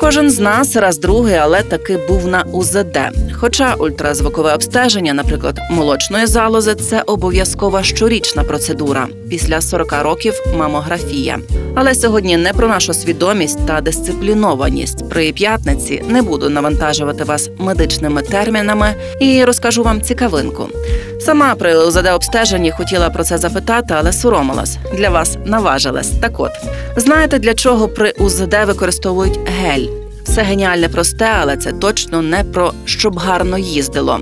Кожен з нас раз другий, але таки був на УЗД. Хоча ультразвукове обстеження, наприклад, молочної залози, це обов'язкова щорічна процедура. Після 40 років мамографія. Але сьогодні не про нашу свідомість та дисциплінованість. При п'ятниці не буду навантажувати вас медичними термінами і розкажу вам цікавинку. Сама при УЗД обстеженні хотіла про це запитати, але соромилась. Для вас наважилась. Так от знаєте, для чого при УЗД використовують гель? Все геніальне просте, але це точно не про щоб гарно їздило.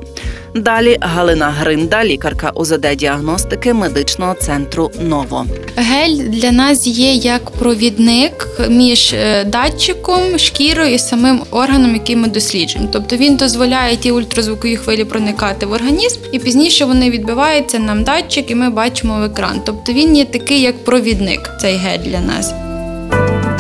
Далі Галина Гринда, лікарка УЗД-діагностики медичного центру Ново. Гель для нас є як провідник між е, датчиком, шкірою і самим органом, який ми досліджуємо. Тобто він дозволяє ті ультразвукові хвилі проникати в організм, і пізніше вони відбиваються нам датчик, і ми бачимо в екран. Тобто він є такий як провідник, цей гель для нас.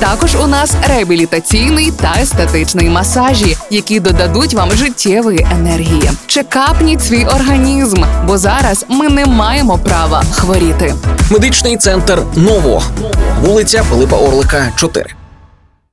Також у нас реабілітаційний та естетичний масажі, які додадуть вам життєвої енергії. Чекапніть свій організм, бо зараз ми не маємо права хворіти. Медичний центр Ново, вулиця Пилипа Орлика, 4.